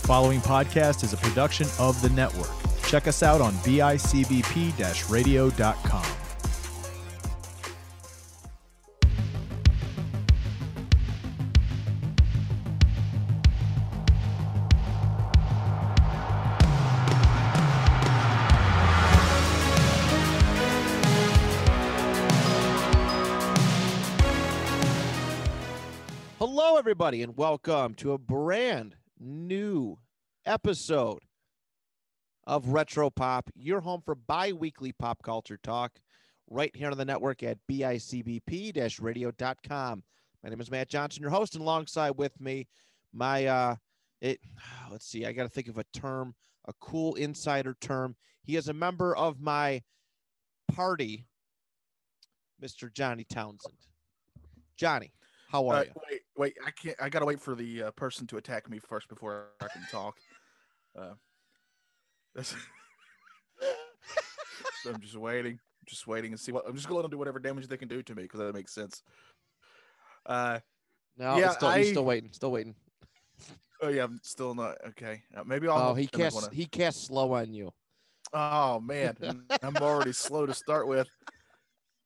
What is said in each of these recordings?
The following podcast is a production of the network. Check us out on bicbp radio.com. Hello, everybody, and welcome to a brand new episode of Retro Pop, your home for bi weekly pop culture talk, right here on the network at bicbp radio.com. My name is Matt Johnson, your host, and alongside with me, my, uh, it, let's see, I got to think of a term, a cool insider term. He is a member of my party, Mr. Johnny Townsend. Johnny, how are Uh, you? wait, wait! I can't. I gotta wait for the uh, person to attack me first before I can talk. Uh, so I'm just waiting, just waiting and see what. I'm just gonna let them do whatever damage they can do to me because that makes sense. Uh, No, Yeah, still, he's I- still waiting. Still waiting. oh yeah, I'm still not okay. Uh, maybe I'll. Oh, he casts. Wanna... he casts slow on you. Oh man, I'm already slow to start with.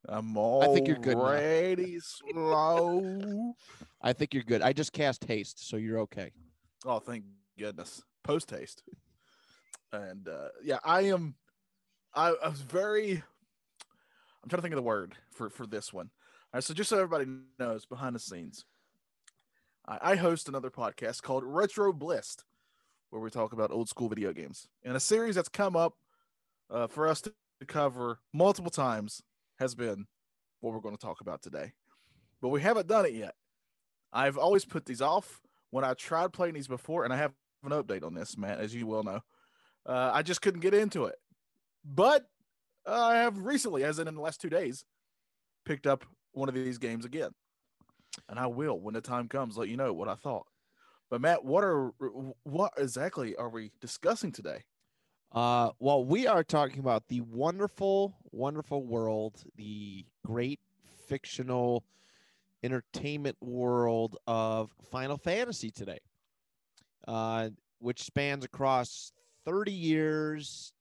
I'm all I think you're good now. already slow. I think you're good. I just cast haste, so you're okay. Oh, thank goodness. Post haste. And uh, yeah, I am. I, I was very. I'm trying to think of the word for for this one. All right, so just so everybody knows, behind the scenes, I, I host another podcast called Retro Bliss, where we talk about old school video games. And a series that's come up uh, for us to cover multiple times has been what we're going to talk about today. But we haven't done it yet. I've always put these off when I tried playing these before, and I have an update on this, Matt, as you well know. Uh, I just couldn't get into it. But I have recently, as in in the last two days, picked up one of these games again. And I will, when the time comes, let you know what I thought. But Matt, what are what exactly are we discussing today? Uh, well, we are talking about the wonderful, wonderful world, the great fictional entertainment world of Final Fantasy today, uh, which spans across 30 years,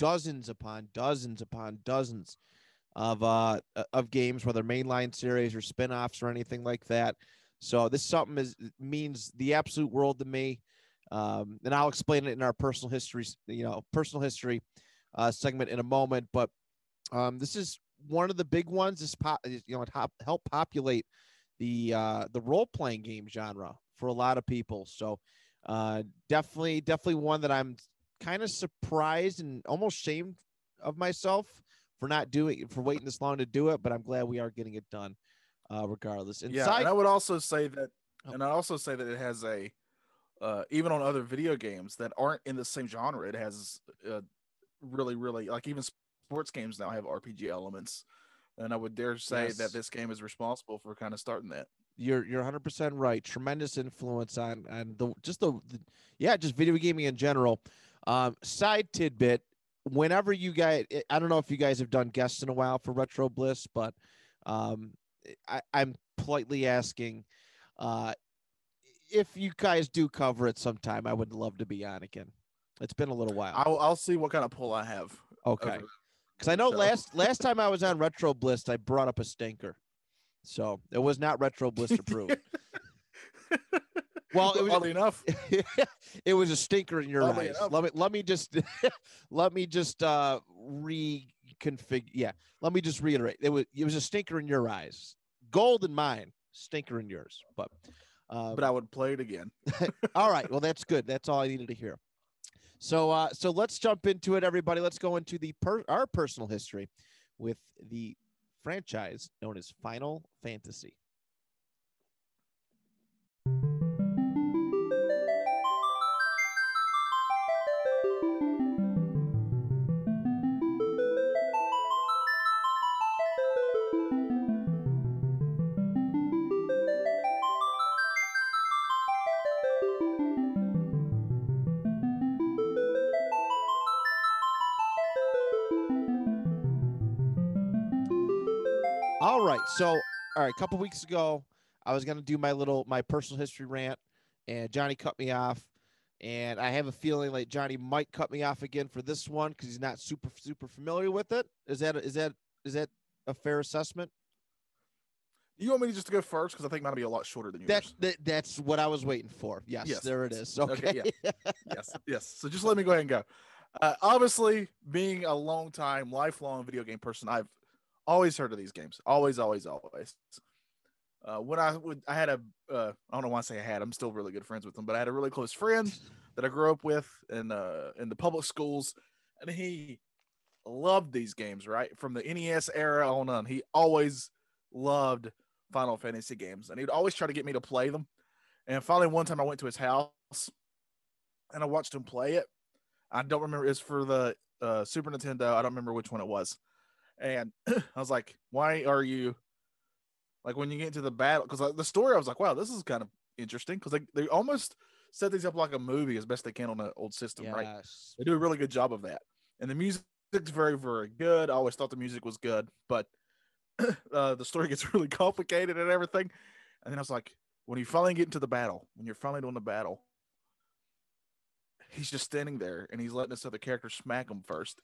dozens upon dozens upon dozens of uh of games, whether mainline series or spin-offs or anything like that. So this something is means the absolute world to me. Um, and I'll explain it in our personal history, you know, personal history uh, segment in a moment. But um, this is one of the big ones. This pop, you know, it help populate the uh, the role playing game genre for a lot of people. So uh, definitely, definitely one that I'm kind of surprised and almost shamed of myself for not doing for waiting this long to do it. But I'm glad we are getting it done, uh, regardless. And yeah, side- and I would also say that, Oh. and I also say that it has a, uh, even on other video games that aren't in the same genre, it has uh, really, really like even sports games now have RPG elements, and I would dare say Yes. that this game is responsible for kind of starting that. You're you're 100 percent right. Tremendous influence on on the just the, the yeah just video gaming in general. Um, side tidbit: Whenever you guys, I don't know if you guys have done guests in a while for Retro Bliss, but um, I, I'm politely asking uh, if you guys do cover it sometime. I would love to be on again. It's been a little while. I'll, I'll see what kind of pull I have. okay, because I know so- last last time I was on Retro Bliss, I brought up a stinker, so it was not Retro Bliss approved. Well, it was- oddly enough, it was a stinker in your Oddly eyes. enough. Let me let me just let me just uh reconfigure. Yeah, let me just reiterate. It was it was a stinker in your eyes, gold in mine, stinker in yours. But uh, but I would play it again. all right, well that's good. That's all I needed to hear. So uh so let's jump into it, everybody. Let's go into the per- our personal history with the franchise known as Final Fantasy. So, all right, a couple weeks ago, I was gonna do my little my personal history rant, and Johnny cut me off. and I have a feeling like Johnny might cut me off again for this one because he's not super super familiar with it. Is that is that is that a fair assessment? You want me to just to go first because I think mine will be a lot shorter than yours. That, that that's what I was waiting for. Yes, Yes. there it is. Okay. Okay, yes, yes. So just let me go ahead and go. Uh, obviously, being a long time, lifelong video game person, I've always heard of these games. Always, always, always. Uh, when I would, I had a, uh, I don't know why I say I had. I'm still really good friends with them, but I had a really close friend that I grew up with in uh, in the public schools, and he loved these games. Right from the NES era on on, he always loved Final Fantasy games, and he'd always try to get me to play them. And finally, one time I went to his house and I watched him play it. I don't remember it's for the uh, Super Nintendo. I don't remember which one it was. And I was like, "Why are you like when you get into the battle?" Because like, the story, I was like, "Wow, this is kind of interesting." Because they they almost set these up like a movie as best they can on an old system, right? They do a really good job of that. And the music's very, very good. I always thought the music was good, but uh, the story gets really complicated and everything. And then I was like, when you finally get into the battle, when you're finally doing the battle, he's just standing there and he's letting this other character smack him first.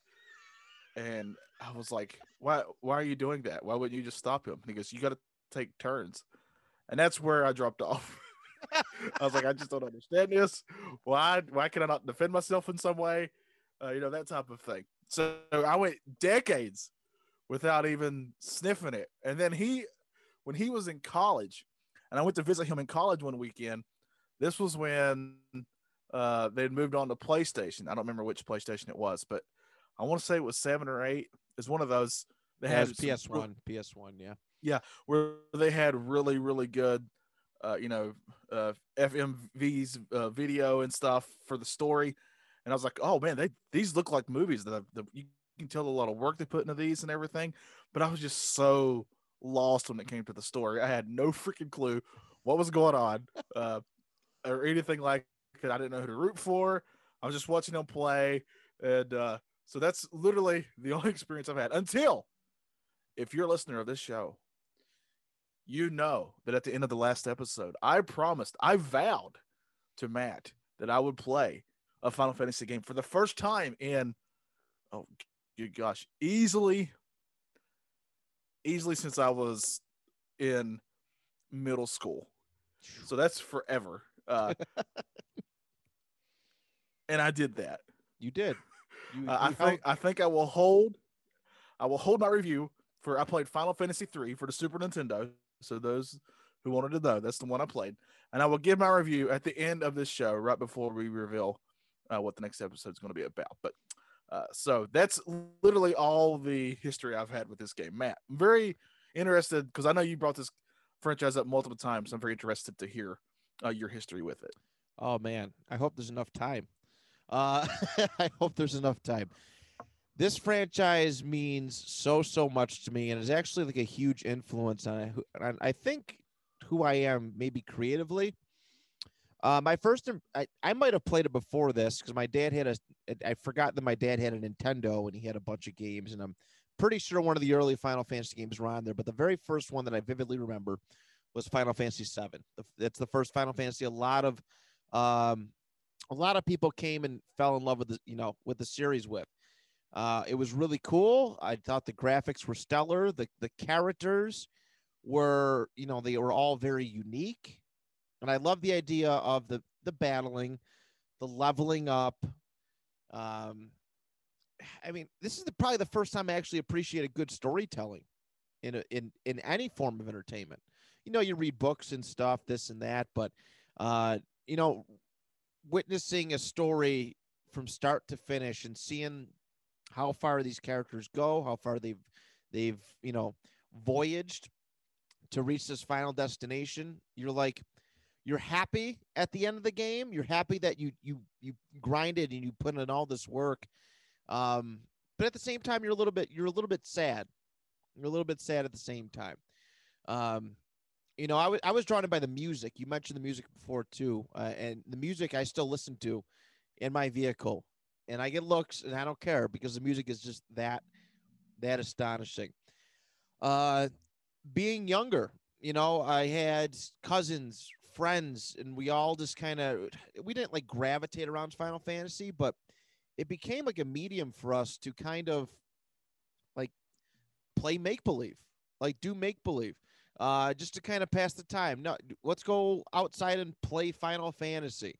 And I was like, why why are you doing that? Why wouldn't you just stop him? And he goes, You gotta take turns. And that's where I dropped off. I was like, I just don't understand this. Why why can I not defend myself in some way? Uh, you know, that type of thing. So I went decades without even sniffing it. And then he when he was in college, and I went to visit him in college one weekend, this was when uh they'd moved on to PlayStation. I don't remember which PlayStation it was, but I want to say it was seven or eight. It's one of those they It had has some PS One. PS One. Yeah. Yeah, where they had really really good uh you know uh fmv's uh, video and stuff for the story and i was like oh man they these look like movies that the, you can tell a lot of work they put into these and everything but i was just so lost when it came to the story i had no freaking clue what was going on uh or anything like it i didn't know who to root for i was just watching them play and uh so that's literally the only experience i've had until if you're a listener of this show you know that at the end of the last episode, I promised, I vowed to Matt that I would play a Final Fantasy game for the first time in, oh good gosh, easily, easily since I was in middle school. So that's forever. Uh, and I did that. You did. You, Uh, I you think I think I will hold I will hold my review for I played Final Fantasy 3 for the Super Nintendo. So those who wanted to know, that's the one I played. And I will give my review at the end of this show, right before we reveal uh, what the next episode is going to be about. But uh, so that's literally all the history I've had with this game. Matt, I'm very interested because I know you brought this franchise up multiple times. I'm very interested to hear uh, your history with it. Oh man, I hope there's enough time. Uh, I hope there's enough time. This franchise means so so much to me, and is actually like a huge influence on on I think who I am, maybe creatively. Uh, my first, I, I might have played it before this because my dad had a. I forgot that my dad had a Nintendo and he had a bunch of games, and I'm pretty sure one of the early Final Fantasy games were on there. But the very first one that I vividly remember was Final Fantasy VII. That's the first Final Fantasy. A lot of um, a lot of people came and fell in love with the you know with the series with. Uh, it was really cool. I thought the graphics were stellar. The the characters were you know they were all very unique, and I love the idea of the the battling, the leveling up. Um, I mean, this is the, probably the first time I actually appreciated good storytelling in a, in in any form of entertainment. You know, you read books and stuff, this and that, but uh, you know, witnessing a story from start to finish and seeing how far these characters go, how far they've they've you know voyaged to reach this final destination. You're like, you're happy at the end of the game. You're happy that you you you grinded and you put in all this work. Um, but at the same time, you're a little bit you're a little bit sad. You're a little bit sad at the same time. Um, you know, I wa- I was drawn in by the music. You mentioned the music before too, uh, and the music I still listen to in my vehicle, and I get looks, and I don't care because the music is just that that astonishing. Uh, being younger, you know, I had cousins, friends and we all just kind of we didn't like gravitate around Final Fantasy, but it became like a medium for us to kind of like play make believe, like do make believe, uh, just to kind of pass the time. No, let's go outside and play Final Fantasy,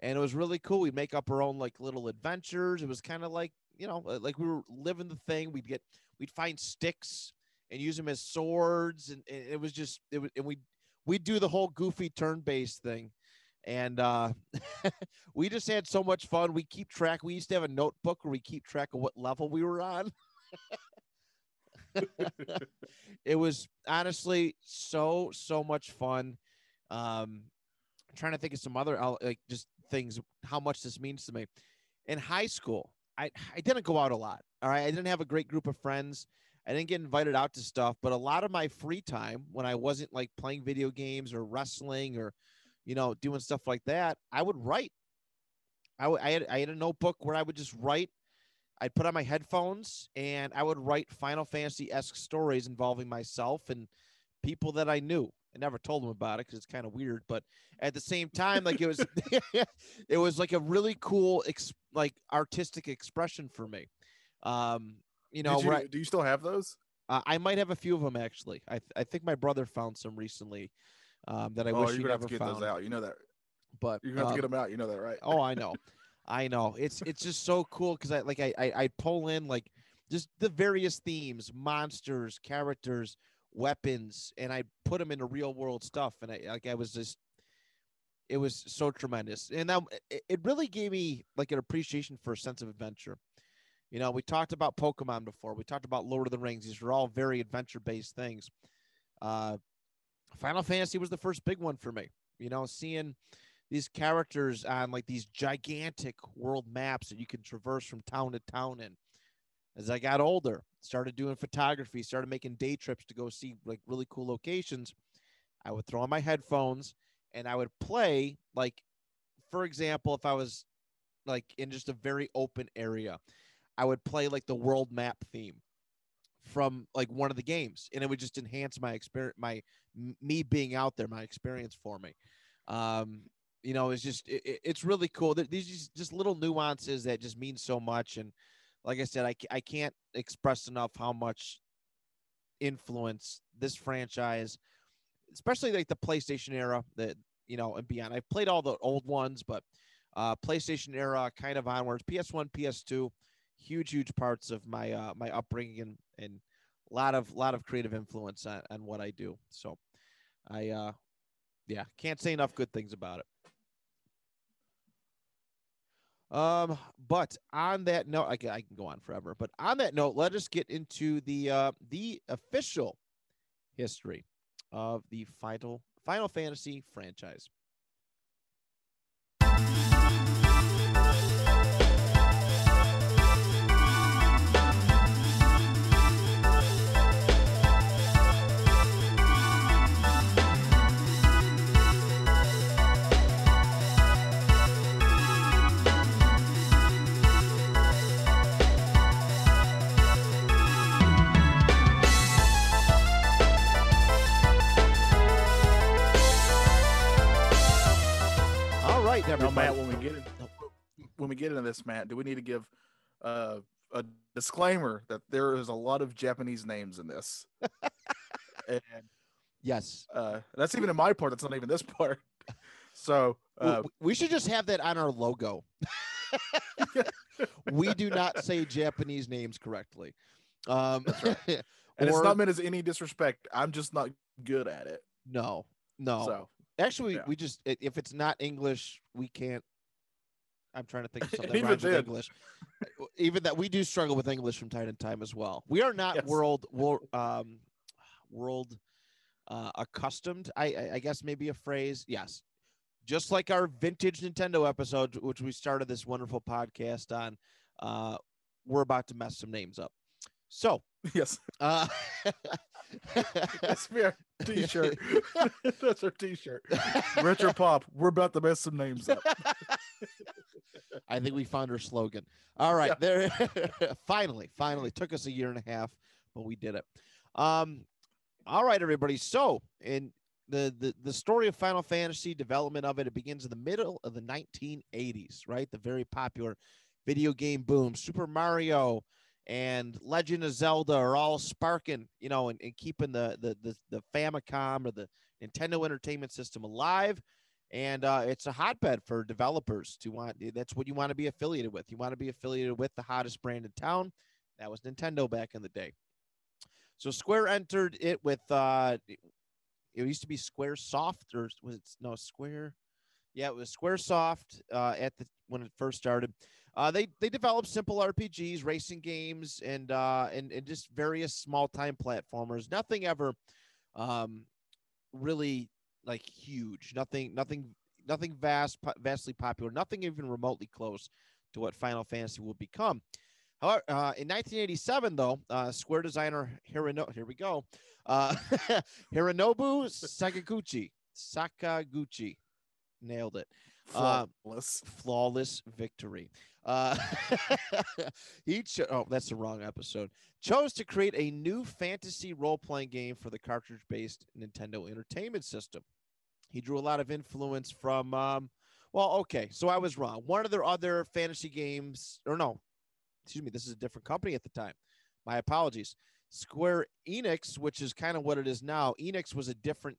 and it was really cool. We'd make up our own like little adventures. It was kind of like you know, like we were living the thing. We'd get we'd find sticks and use them as swords, and, and it was just it was, and we we'd do the whole goofy turn based thing and uh, we just had so much fun. We keep track. We used to have a notebook where we keep track of what level we were on. it was honestly so so much fun. Um, I'm trying to think of some other like just things. How much this means to me. In high school, I I didn't go out a lot. All right, I didn't have a great group of friends. I didn't get invited out to stuff, but a lot of my free time when I wasn't like playing video games or wrestling or, you know, doing stuff like that, I would write. I, w- I had I had a notebook where I would just write. I'd put on my headphones and I would write Final Fantasy esque stories involving myself and people that I knew. I never told them about it because it's kind of weird, but at the same time, like it was, it was like a really cool, ex- like artistic expression for me. Um, you know, you- I, do you still have those? uh, I might have a few of them actually. I th- I think my brother found some recently um, that I oh, wish have never to get found. those out. You know that. But You're gonna have um, to get them out. You know that, right? oh, I know, I know. It's it's just so cool because I like I, I I pull in like just the various themes, monsters, characters, weapons, and I put them into real world stuff. And I like I was just, it was so tremendous, and that it, really gave me like an appreciation for a sense of adventure. You know, we talked about Pokemon before. We talked about Lord of the Rings. These are all very adventure based things. Uh, Final Fantasy was the first big one for me. You know, seeing these characters on like these gigantic world maps that you can traverse from town to town in. As I got older, started doing photography, started making day trips to go see like really cool locations. I would throw on my headphones and I would play like, for example, if I was like in just a very open area, I would play like the world map theme from like one of the games, and it would just enhance my experience, my me being out there, my experience for me. Um, you know, it's just it, it- it's really cool. These just, just little nuances that just mean so much, and like I said, I I can't express enough how much influence this franchise, especially like the PlayStation era, that you know, and beyond. I've played all the old ones, but uh, PlayStation era kind of onwards, PS1, PS2, huge, huge parts of my uh, my upbringing and and a lot of lot of creative influence on, on what I do. So, I uh, yeah, can't say enough good things about it. Um, but on that note, I can, I can go on forever. But on that note, let us get into the uh, the official history of the Final Final Fantasy franchise. Right, Now. Matt, when we get in, when we get into this, Matt, do we need to give uh, a disclaimer that there is a lot of Japanese names in this, and yes, uh, that's even in my part. That's not even this part. So uh, w- we should just have that on our logo. we do not say Japanese names correctly. Um, and it's not meant as any disrespect. I'm just not good at it. no, no. So Actually, yeah. we just if it's not English, we can't. I'm trying to think of something Even with. English. Even that we do struggle with English from time to time as well. We are not Yes. world world um, world uh, accustomed. I, I I guess maybe a phrase. Yes, just like our vintage Nintendo episode, which we started this wonderful podcast on. Uh, we're about to mess some names up. So, yes, uh, that's our T-shirt. that's our T-shirt. Retro Pop. We're about to mess some names up. I think we found our slogan. All right, there. finally, finally, took us a year and a half, but we did it. Um, all right, everybody. So, in the, the the story of Final Fantasy development of it it begins in the middle of the 1980s, right? The very popular video game boom. Super Mario and Legend of Zelda are all sparking, you know, and, and keeping the, the the the Famicom or the Nintendo Entertainment System alive. And uh, it's a hotbed for developers to want. That's what you want to be affiliated with. You want to be affiliated with the hottest brand in town. That was Nintendo back in the day. So Square entered it with uh, it used to be Square Soft or was it no Square? Yeah, it was Square Soft uh, at the when it first started. Uh, they they developed simple RPGs, racing games, and uh, and and just various small time platformers. Nothing ever um, really like huge. Nothing nothing nothing vast vastly popular. Nothing even remotely close to what Final Fantasy will become. However, uh, in 1987, though, uh, Square designer Hirono, here we go, uh, Hironobu Sakaguchi, Sakaguchi, nailed it. Uh, flawless, flawless victory. Uh, he cho- oh, that's the wrong episode. Chose to create a new fantasy role-playing game for the cartridge-based Nintendo Entertainment System. He drew a lot of influence from. Um, well, okay, so I was wrong. One of their other fantasy games, or no, excuse me, this is a different company at the time. My apologies. Square Enix, which is kind of what it is now. Enix was a different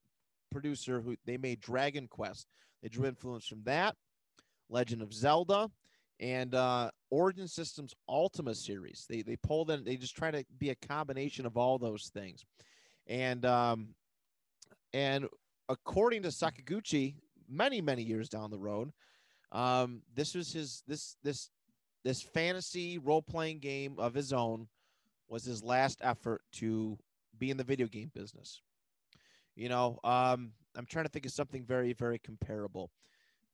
producer who they made Dragon Quest. They drew influence from that, Legend of Zelda, and uh, Origin Systems Ultima series. They they pulled in. They just try to be a combination of all those things, and um, and according to Sakaguchi, many many years down the road, um, this was his this this this fantasy role playing game of his own was his last effort to be in the video game business. You know, um, I'm trying to think of something very, very comparable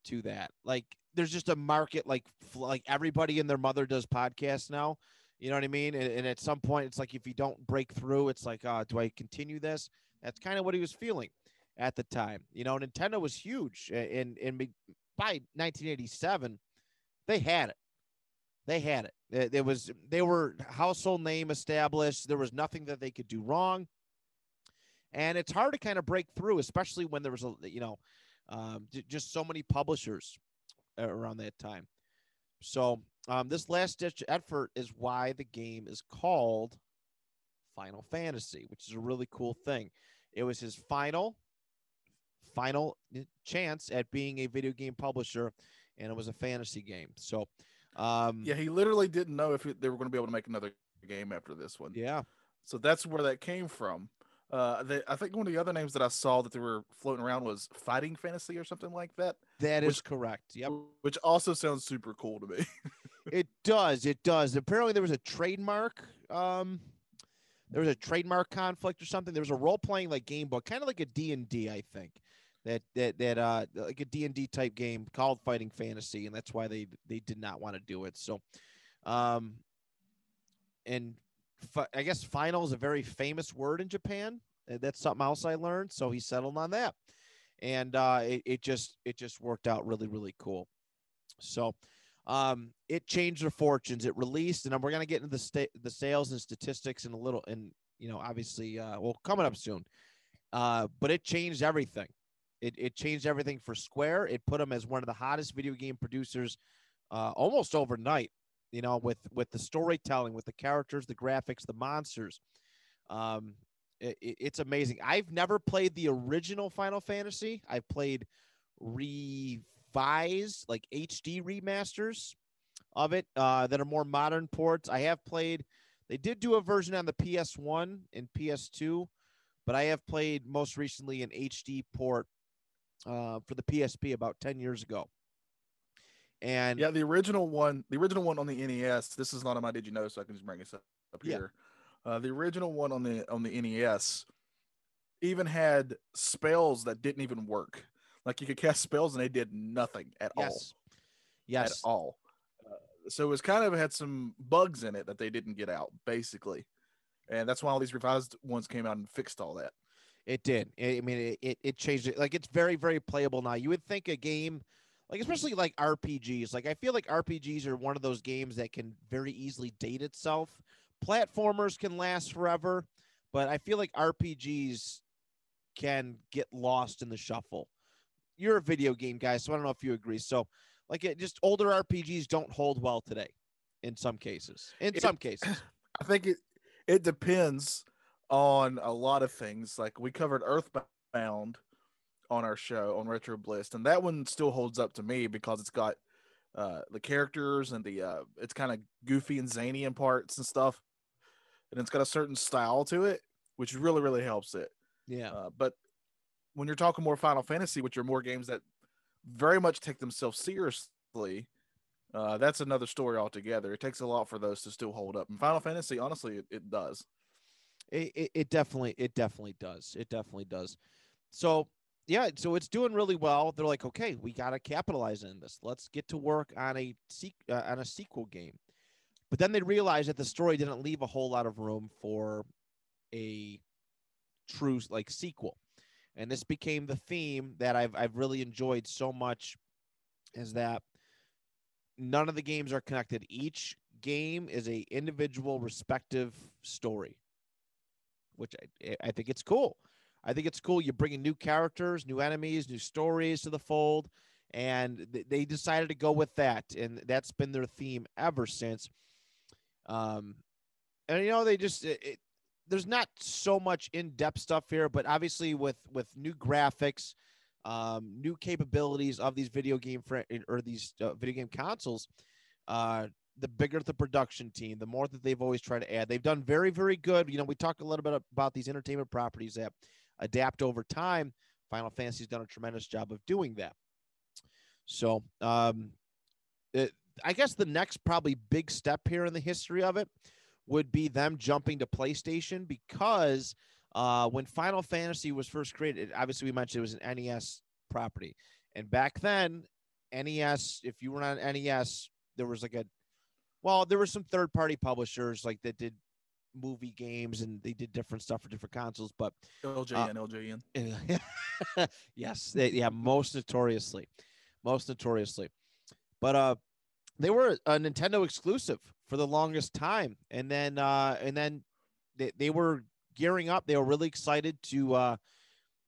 to that. Like, there's just a market like like everybody and their mother does podcasts now. You know what I mean? And, and at some point, it's like if you don't break through, it's like, uh, do I continue this? That's kind of what he was feeling at the time. You know, Nintendo was huge, and and by 1987, they had it they had it. There was they were household name established. There was nothing that they could do wrong, and it's hard to kind of break through, especially when there was a you know um, just so many publishers around that time. So um, this last ditch effort is why the game is called Final Fantasy, which is a really cool thing. It was his final final chance at being a video game publisher, and it was a fantasy game. So um, yeah, he literally didn't know if they were going to be able to make another game after this one. Yeah. So that's where that came from. Uh, they, I think one of the other names that I saw that they were floating around was Fighting Fantasy or something like that. That which, is correct. Yep. Which also sounds super cool to me. it does. It does. Apparently, there was a trademark. Um, there was a trademark conflict or something. There was a role playing like game book, kind of like a D and D, I think that that that uh like a D&D type game called Fighting Fantasy and that's why they they did not want to do it. So um and I guess final is a very famous word in Japan. Uh, that's something else I learned, so he settled on that. And uh it, it just it just worked out really really cool. So um it changed their fortunes. It released and we're going to get into the state the sales and statistics in a little and you know obviously uh well coming up soon. Uh, but it changed everything. It, it changed everything for Square. It put them as one of the hottest video game producers uh, almost overnight. You know, with with the storytelling, with the characters, the graphics, the monsters. Um, it, it's amazing. I've never played the original Final Fantasy. I've played revised, like HD remasters of it uh, that are more modern ports. I have played. They did do a version on the PS1 and PS2, but I have played most recently an HD port uh, for the PSP about 10 years ago. And yeah, the original one, the original one on the NES. This is not on my Did you know, so I can just bring this up, up yeah. here. Uh, the original one on the on the NES even had spells that didn't even work. Like you could cast spells and they did nothing at yes. all. Yes, at all. Uh, so it was kind of had some bugs in it that they didn't get out, basically, and that's why all these revised ones came out and fixed all that. It did. I mean, it, it changed it. Like it's very, very playable now. You would think a game, like especially like RPGs. Like I feel like RPGs are one of those games that can very easily date itself. Platformers can last forever, but I feel like RPGs can get lost in the shuffle. You're a video game guy, so I don't know if you agree. So, like, it just older RPGs don't hold well today, in some cases. In It- some cases, I think it it depends on a lot of things. Like we covered Earthbound on our show on Retro Bliss, and that one still holds up to me because it's got uh, the characters and the uh, it's kind of goofy and zany in parts and stuff, and it's got a certain style to it, which really really helps it. yeah, Uh, but when you're talking more Final Fantasy, which are more games that very much take themselves seriously, uh, that's another story altogether. It takes a lot for those to still hold up. And Final Fantasy, honestly, it, it does. it, it, it definitely it definitely does. It definitely does. So yeah, so it's doing really well. They're like, okay, we got to capitalize on this. Let's get to work on a sequ- uh, on a sequel game. But then they realized that the story didn't leave a whole lot of room for a true like sequel. And this became the theme that I've I've really enjoyed so much is that none of the games are connected. Each game is a individual respective story which I, I think it's cool. I think it's cool. You're bringing new characters, new enemies, new stories to the fold, and th- they decided to go with that, and that's been their theme ever since. Um, and you know they just it, it, there's not so much in-depth stuff here, but obviously with with new graphics, um, new capabilities of these video game fr- or these uh, video game consoles, uh, the bigger the production team, the more that they've always tried to add. They've done very, very good. You know, we talk a little bit about these entertainment properties that adapt over time. Final Fantasy's done a tremendous job of doing that. So, um, it, I guess the next probably big step here in the history of it would be them jumping to PlayStation because uh, when Final Fantasy was first created, obviously we mentioned it was an NES property, and back then, NES, if you were on NES, there was like a well, there were some third party publishers like that did movie games and they did different stuff for different consoles, but LJN, LJN. yes, they, yeah, most notoriously, most notoriously, but uh, they were a Nintendo exclusive for the longest time, and then uh, and then they, they were gearing up. They were really excited to uh,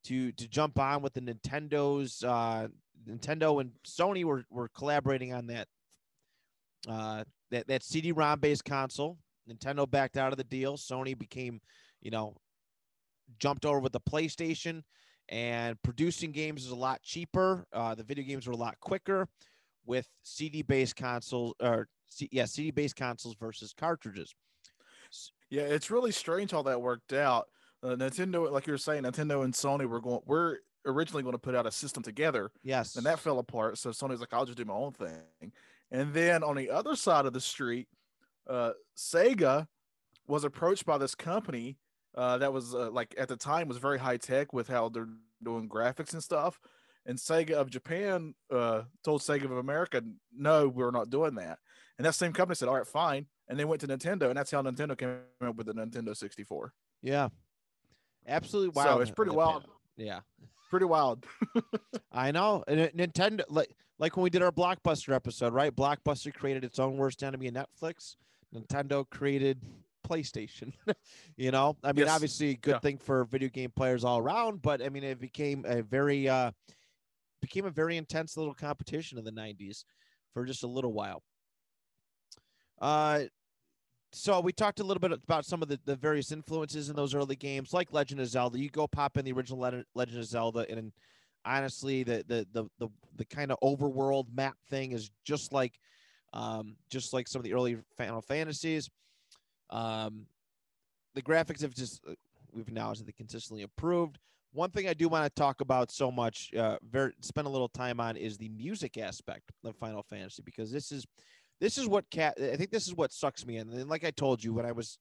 to to jump on with the Nintendo's uh, Nintendo and Sony were were collaborating on that uh, that that CD-ROM based console. Nintendo backed out of the deal. Sony became, you know, jumped over with the PlayStation, and producing games is a lot cheaper. Uh, the video games were a lot quicker with CD-based consoles or C- yeah, CD-based consoles versus cartridges. Yeah, it's really strange how that worked out. Uh, Nintendo, like you were saying, Nintendo and Sony were going. We're originally going to put out a system together, Yes, and that fell apart. So Sony's like, I'll just do my own thing. And then on the other side of the street, uh, Sega was approached by this company uh, that was uh, like at the time was very high tech with how they're doing graphics and stuff. And Sega of Japan uh, told Sega of America, no, we're not doing that. And that same company said, all right, fine. And they went to Nintendo, and that's how Nintendo came up with the Nintendo 64. yeah, absolutely wild. So it's pretty wild. Yeah. Pretty wild. I know. And Nintendo, like like when we did our Blockbuster episode, right? Blockbuster created its own worst enemy in Netflix. Nintendo created PlayStation. you know, I mean, Yes. obviously, a good Yeah. thing for video game players all around. But I mean, it became a very uh, became a very intense little competition in the '90s for just a little while. Uh, so we talked a little bit about some of the, the various influences in those early games, like Legend of Zelda. You go pop in the original Legend of Zelda, and honestly, the the the the, the kind of overworld map thing is just like, um, just like some of the early Final Fantasies. Um, the graphics have just uh, we've now they consistently improved. One thing I do want to talk about so much, uh, very spend a little time on, is the music aspect of Final Fantasy because this is this is what cat I think this is what sucks me in. And like I told you, when I was,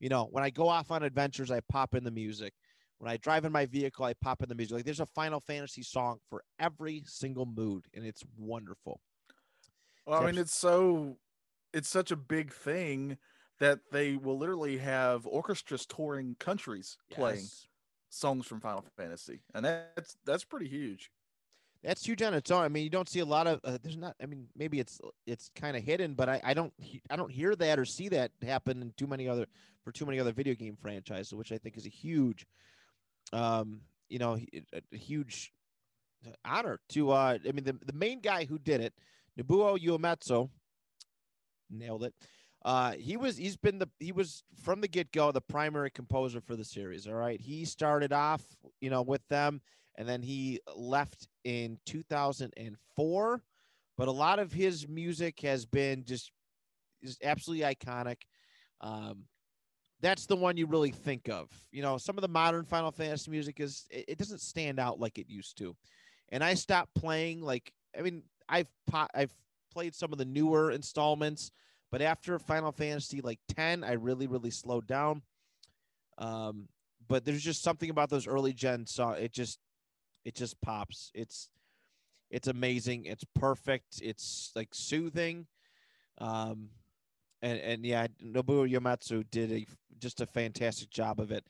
you know, when I go off on adventures, I pop in the music. When I drive in my vehicle, I pop in the music. Like there's a Final Fantasy song for every single mood, and it's wonderful. Well, I mean, it's so it's such a big thing that they will literally have orchestras touring countries playing songs from Final Fantasy, and that's that's pretty huge. That's huge on its own. I mean, you don't see a lot of. Uh, there's not. I mean, maybe it's it's kind of hidden, but I, I don't I don't hear that or see that happen in too many other for too many other video game franchises, which I think is a huge, um, you know, a, a huge honor to. Uh, I mean, the the main guy who did it, Nobuo Uematsu, nailed it. Uh, he was he's been the he was from the get go the primary composer for the series. All right, he started off you know with them, and then he left in 2004. But a lot of his music has been just is absolutely iconic. Um, that's the one you really think of. You know, some of the modern Final Fantasy music is it, it doesn't stand out like it used to. And I stopped playing like I mean, I've po- I've played some of the newer installments, but after Final Fantasy like 10, I really really slowed down. Um, but there's just something about those early gen song it just it just pops. It's it's amazing. It's perfect. It's like soothing. Um, and and yeah, Nobuo Uematsu did a just a fantastic job of it.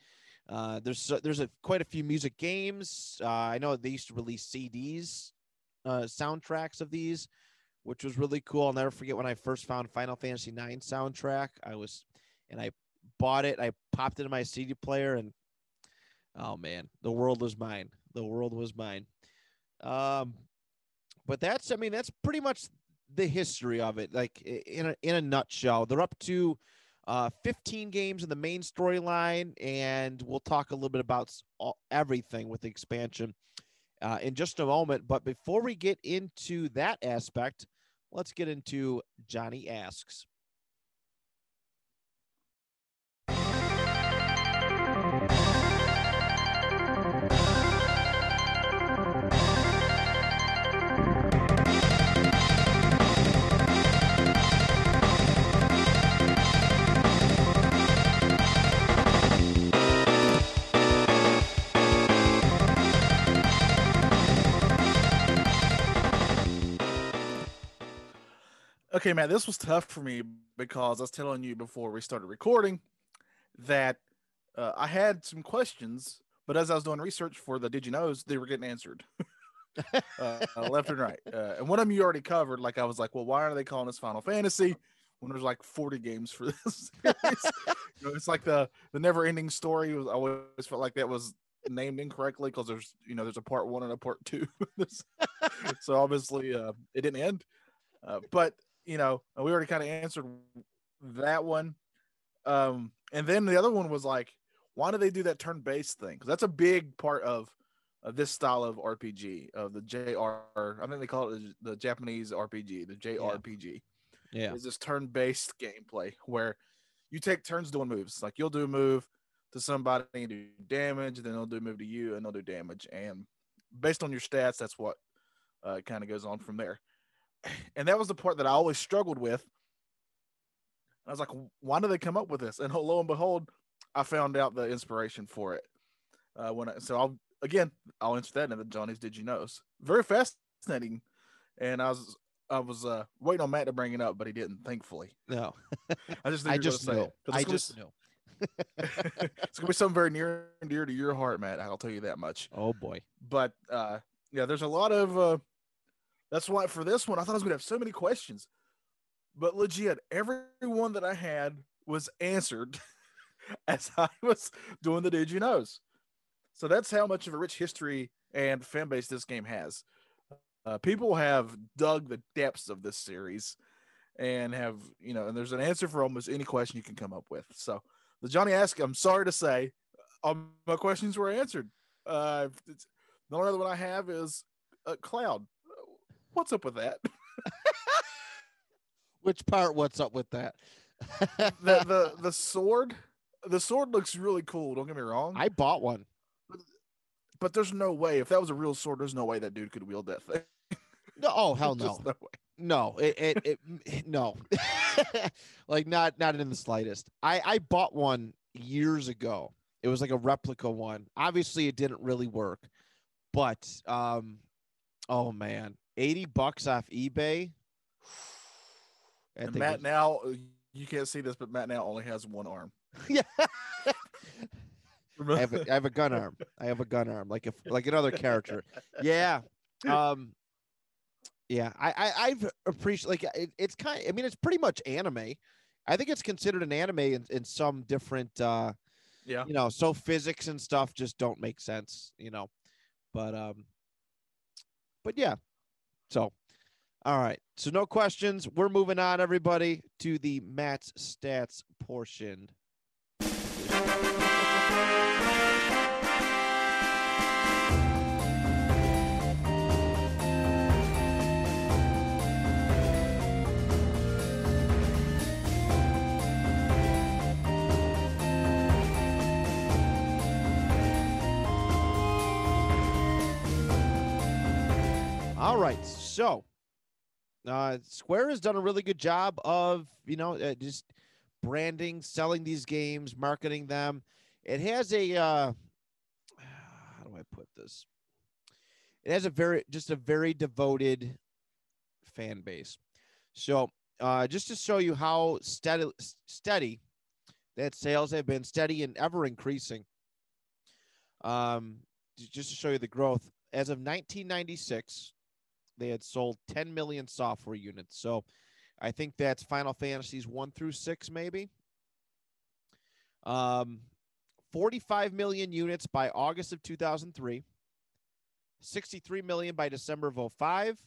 Uh, there's there's a quite a few music games. Uh, I know they used to release CDs, uh, soundtracks of these, which was really cool. I'll never forget when I first found Final Fantasy IX soundtrack. I was, and I bought it. I popped it in my CD player, and oh man, the world was mine. The world was mine. Um, but that's I mean that's pretty much the history of it. Like in a in a nutshell, they're up to uh, 15 games in the main storyline, and we'll talk a little bit about all, everything with the expansion uh, in just a moment. But before we get into that aspect, let's get into Johnny asks. Okay, man, this was tough for me because I was telling you before we started recording that uh, I had some questions, but as I was doing research for the Did You Knows, they were getting answered uh, left and right. Uh, and one of them you already covered. Like, I was like, well, why are they calling this Final Fantasy when there's like 40 games for this you know, it's like the the never ending story. I always felt like that was named incorrectly because there's, you know, there's a part one and a part two. so obviously uh, it didn't end. Uh, but you know, and we already kind of answered that one. Um, and then the other one was like, why do they do that turn-based thing? Because that's a big part of, of this style of RPG, of the JR. I think they call it the Japanese RPG, the JRPG. Yeah, Is this turn-based gameplay where you take turns doing moves. Like you'll do a move to somebody and do damage, then they'll do a move to you and they'll do damage. And based on your stats, that's what uh, kind of goes on from there. And that was the part that I always struggled with. I was like, why do they come up with this? And lo and behold, I found out the inspiration for it. Uh, when I, so I'll again, I'll answer that in the Johnny's Did You Knows. Very fascinating. And I was I was uh, waiting on Matt to bring it up, but he didn't. Thankfully, no, I just I just know. I it's gonna just know. be- it's gonna be something very near and dear to your heart, Matt. I'll tell you that much. Oh boy. But uh, yeah, there's a lot of. That's why for this one, I thought I was gonna have so many questions, but legit, every one that I had was answered as I was doing the Did You Knows. So that's how much of a rich history and fan base this game has. Uh, people have dug the depths of this series and have, you know, and there's an answer for almost any question you can come up with. So the Johnny Ask, I'm sorry to say, all my questions were answered. Uh, the only other one I have is uh, Cloud. What's up with that? Which part? What's up with that? the, the the sword, the sword looks really cool. Don't get me wrong. I bought one. but there's no way if that was a real sword, there's no way that dude could wield that thing. No, oh hell no, no no, it, it, it no, like not not in the slightest. I I bought one years ago. It was like a replica one. Obviously, it didn't really work, but um, oh man, eighty bucks off eBay. And Matt was- now, uh, you can't see this, but Matt now only has one arm. yeah. I have, a, I have a gun arm. I have a gun arm, like if like another character. Yeah. Um. Yeah, I, I I've appreciate like it, it's kind. I mean, it's pretty much anime. I think it's considered an anime in, in some different uh Yeah. you know, so physics and stuff just don't make sense, you know. But um but yeah. So all right. So no questions. We're moving on everybody to the Matt's stats portion. All right. So, uh, Square has done a really good job of, you know, uh, just branding, selling these games, marketing them. It has a, uh, how do I put this? It has a very, just a very devoted fan base. So, uh, just to show you how steady, steady that sales have been steady and ever increasing. Um, just to show you the growth, as of 1996, they had sold 10 million software units. So I think that's Final Fantasies 1 through 6 maybe. Um 45 million units by August of 2003. 63 million by December of 05.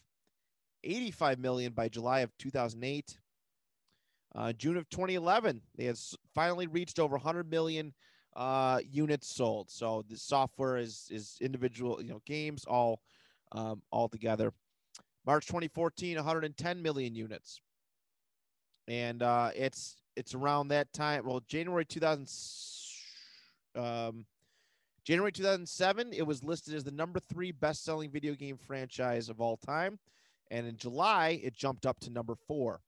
85 million by July of 2008. Uh, June of 2011, they had finally reached over 100 million uh, units sold. So the software is is individual, you know, games all um, all together. March 2014, 110 million units, and uh, it's it's around that time. Well, January 2000, um, January 2007, it was listed as the number three best-selling video game franchise of all time, and in July, it jumped up to number four.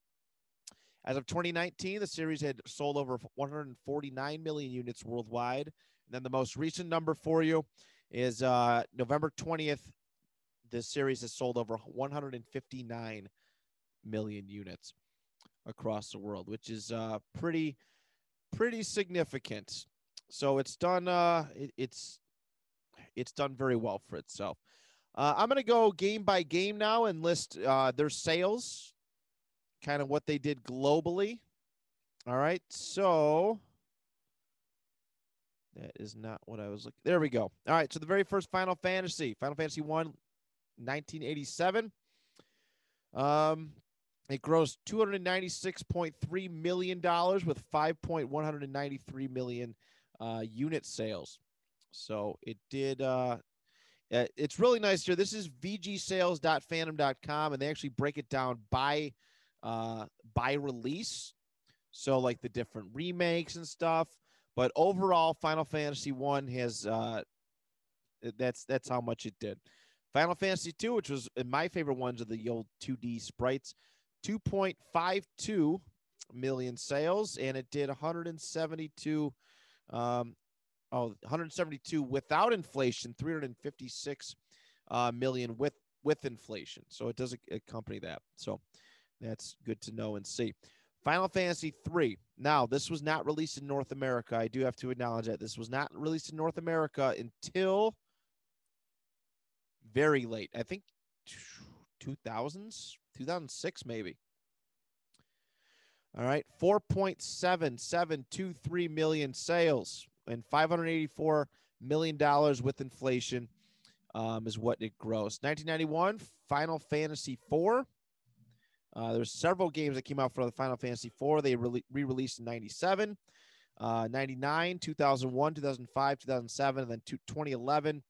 As of 2019, the series had sold over 149 million units worldwide. And then the most recent number for you is uh, November 20th. This series has sold over 159 million units across the world, which is uh, pretty, pretty significant. So it's done. Uh, it, it's it's done very well for itself. Uh, I'm going to go game by game now and list uh, their sales kind of what they did globally. All right. So that is not what I was looking. There we go. All right. So the very first Final Fantasy, Final Fantasy 1, 1987. Um, it grossed $296.3 million with 5.193 million uh, unit sales. So it did. Uh, uh, it's really nice here. This is vgsales.fandom.com, and they actually break it down by uh, by release. So like the different remakes and stuff. But overall, Final Fantasy One has uh, that's that's how much it did. Final Fantasy Two, which was uh, my favorite ones of the old 2D sprites, 2.52 million sales, and it did 172. Um, oh, 172 without inflation, 356 uh, million with with inflation. So it does accompany that. So that's good to know and see. Final Fantasy 3. Now, this was not released in North America. I do have to acknowledge that this was not released in North America until very late. I think 2000s, 2006 maybe. All right, 4.7723 million sales and 584 million dollars with inflation um, is what it grossed. 1991, Final Fantasy 4. Uh, there's several games that came out for the Final Fantasy 4. They re released in 97, uh, 99, 2001, 2005, 2007, and then 2011.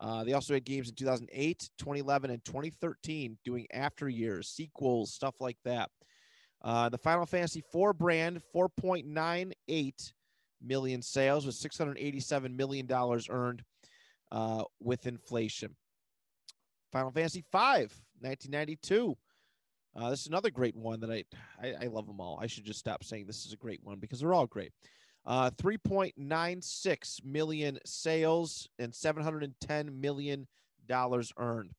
Uh, they also had games in 2008, 2011, and 2013 doing after years, sequels, stuff like that. Uh, the Final Fantasy 4 brand, 4.98 million sales with 687 million dollars earned uh, with inflation. Final Fantasy 5, 1992. Uh, this is another great one that I, I, I love them all. I should just stop saying this is a great one because they're all great. Uh, 3.96 million sales and 710 million dollars earned.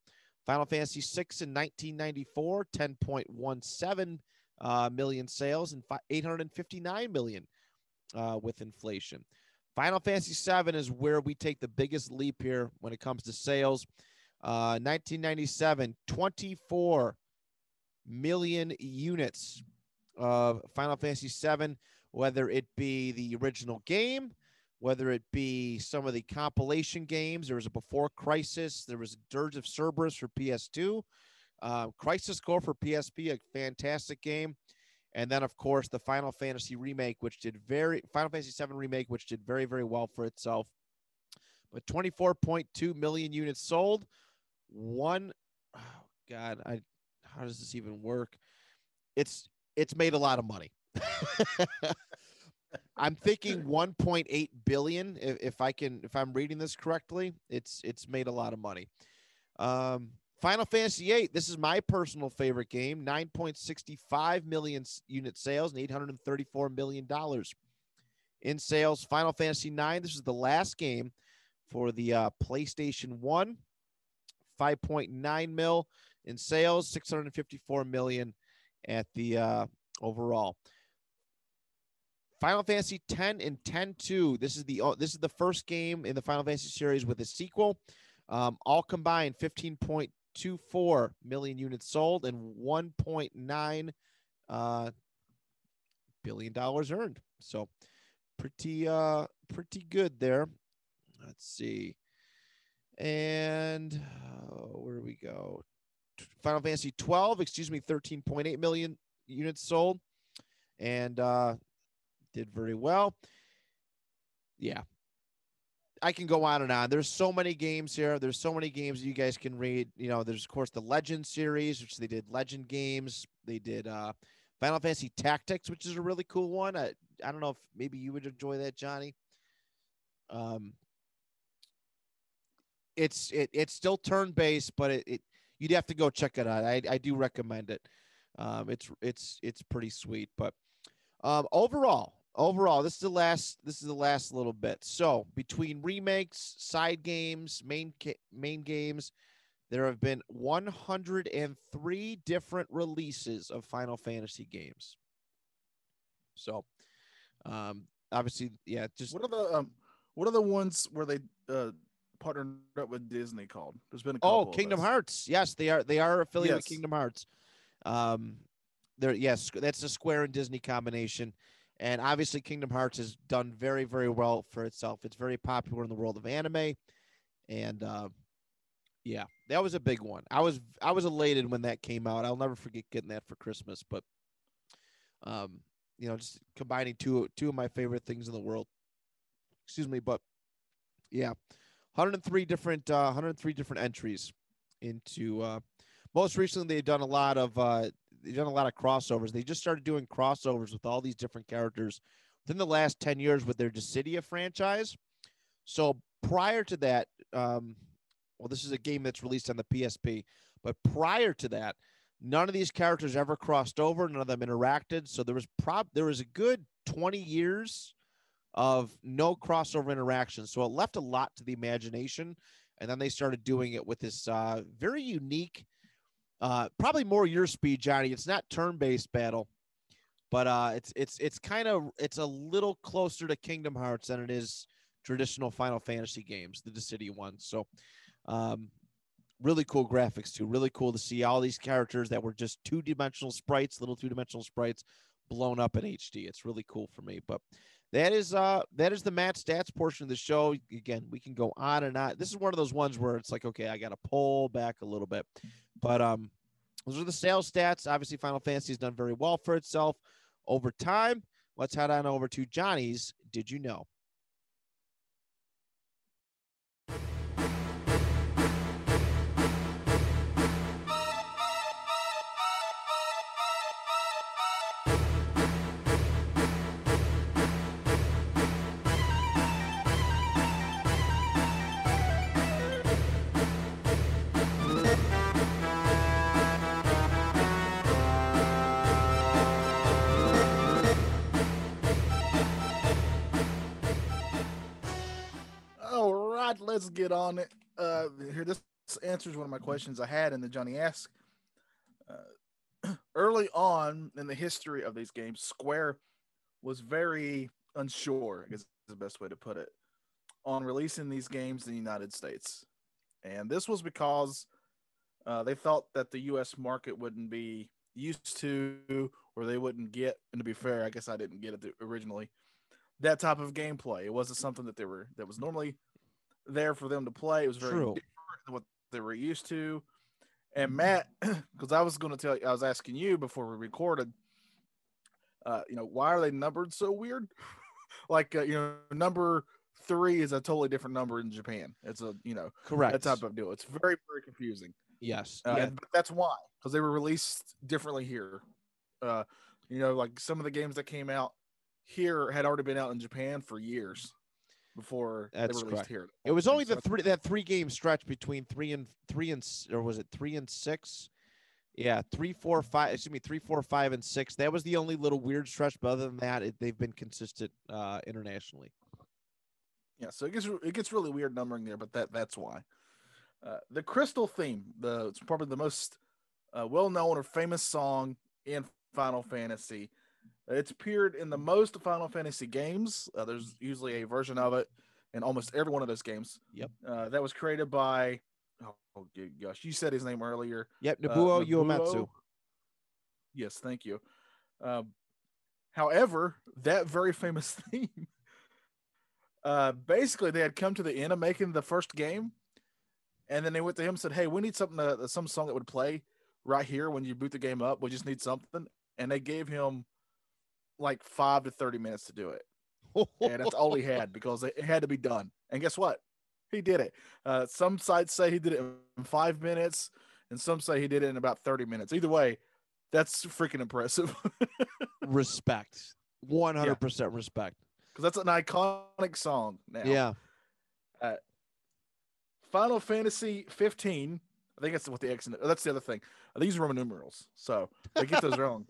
Final Fantasy 6 in 1994, 10.17 uh, million sales and 859 million uh, with inflation. Final Fantasy 7 is where we take the biggest leap here when it comes to sales. Uh, 1997, 24 million units of Final Fantasy VII, whether it be the original game, whether it be some of the compilation games. There was a Before Crisis, there was Dirge of Cerberus for PS2, uh, Crisis Core for PSP, a fantastic game. And then, of course, the Final Fantasy remake, which did very Final Fantasy VII remake, which did very, very well for itself. But 24.2 million units sold. One, oh God, I how does this even work? It's it's made a lot of money. I'm thinking 1.8 billion. If, if I can, if I'm reading this correctly, it's it's made a lot of money. Um, Final Fantasy VIII. This is my personal favorite game. 9.65 million unit sales and 834 million dollars in sales. Final Fantasy IX. This is the last game for the uh, PlayStation One. 5.9 mil in sales, 654 million at the uh, overall. Final Fantasy 10 and 10 2. This is the this is the first game in the Final Fantasy series with a sequel. Um, all combined, 15.24 million units sold and 1.9 uh, billion dollars earned. So pretty uh pretty good there. Let's see. And uh, where do we go? Final Fantasy 12, excuse me, 13.8 million units sold. And uh did very well. Yeah. I can go on and on. There's so many games here. There's so many games you guys can read. You know, there's of course the Legend series, which they did Legend games. They did uh Final Fantasy Tactics, which is a really cool one. I, I don't know if maybe you would enjoy that, Johnny. Um it's it, it's still turn based, but it, it you'd have to go check it out. I, I do recommend it. Um, it's it's it's pretty sweet. But um, overall, overall, this is the last this is the last little bit. So between remakes, side games, main main games, there have been 103 different releases of Final Fantasy games. So, um, obviously, yeah. Just what are the um, what are the ones where they uh partnered up with Disney called? There's been a oh Kingdom Hearts. Yes, they are they are affiliated yes. with Kingdom Hearts. Um, there yes, that's a Square and Disney combination, and obviously Kingdom Hearts has done very very well for itself. It's very popular in the world of anime, and uh, yeah, that was a big one. I was I was elated when that came out. I'll never forget getting that for Christmas. But um, you know, just combining two two of my favorite things in the world. Excuse me, but yeah, 103 different uh, 103 different entries into. Uh, most recently, they've done a lot of uh, they've done a lot of crossovers. They just started doing crossovers with all these different characters within the last 10 years with their Dissidia franchise. So prior to that, um, well, this is a game that's released on the PSP, but prior to that, none of these characters ever crossed over. None of them interacted. So there was prob there was a good 20 years of no crossover interaction. So it left a lot to the imagination. And then they started doing it with this uh, very unique, uh, probably more your speed, Johnny. It's not turn-based battle, but uh, it's it's it's kind of it's a little closer to Kingdom Hearts than it is traditional Final Fantasy games, the Dissidia ones. So, um, really cool graphics too. Really cool to see all these characters that were just two-dimensional sprites, little two-dimensional sprites, blown up in HD. It's really cool for me. But that is uh that is the Matt stats portion of the show. Again, we can go on and on. This is one of those ones where it's like, okay, I got to pull back a little bit, but um, those are the sales stats. Obviously, Final Fantasy has done very well for itself over time. Let's head on over to Johnny's. Did you know? Let's get on it. Uh, here, this answers one of my questions I had in the Johnny Ask. Uh, early on in the history of these games, Square was very unsure, I guess is the best way to put it, on releasing these games in the United States. And this was because uh, they felt that the U.S. market wouldn't be used to, or they wouldn't get. And to be fair, I guess I didn't get it originally that type of gameplay. It wasn't something that they were that was normally there for them to play. It was very True. different than what they were used to. And Matt, because I was going to tell you, I was asking you before we recorded, uh, you know, why are they numbered so weird? like, uh, you know, number three is a totally different number in Japan. It's a, you know, Correct. that type of deal. It's very, very confusing. yes. Uh, yeah. and that's why, because they were released differently here. Uh, you know, like some of the games that came out here had already been out in Japan for years before That's correct. here. It was only So the three that three game stretch between three and three and or was it three and six? Yeah, three, four, five. Excuse me, three, four, five, and six. That was the only little weird stretch. But other than that, it, they've been consistent uh, internationally. Yeah, so it gets it gets really weird numbering there, but that that's why. Uh, the Crystal theme, the it's probably the most uh, well known or famous song in Final Fantasy. It's appeared in the most Final Fantasy games. Uh, there's usually a version of it in almost every one of those games. Yep. Uh, that was created by oh, oh gosh, you said his name earlier. Yep, Uh, Nobuo Uematsu. Yes, thank you. Um, however, that very famous theme, uh, basically, they had come to the end of making the first game, and then they went to him and said, "Hey, we need something, to, some song that would play right here when you boot the game up. We just need something." And they gave him like five to thirty minutes to do it, and that's all he had because it, had to be done. And guess what? He did it. Uh, some sites say he did it in five minutes, and some say he did it in about thirty minutes. Either way, that's freaking impressive respect, one hundred percent respect. because that's an iconic song now. Yeah, Final Fantasy 15. I think that's what the X. and- That's the other thing. These are Roman numerals, so they get those wrong.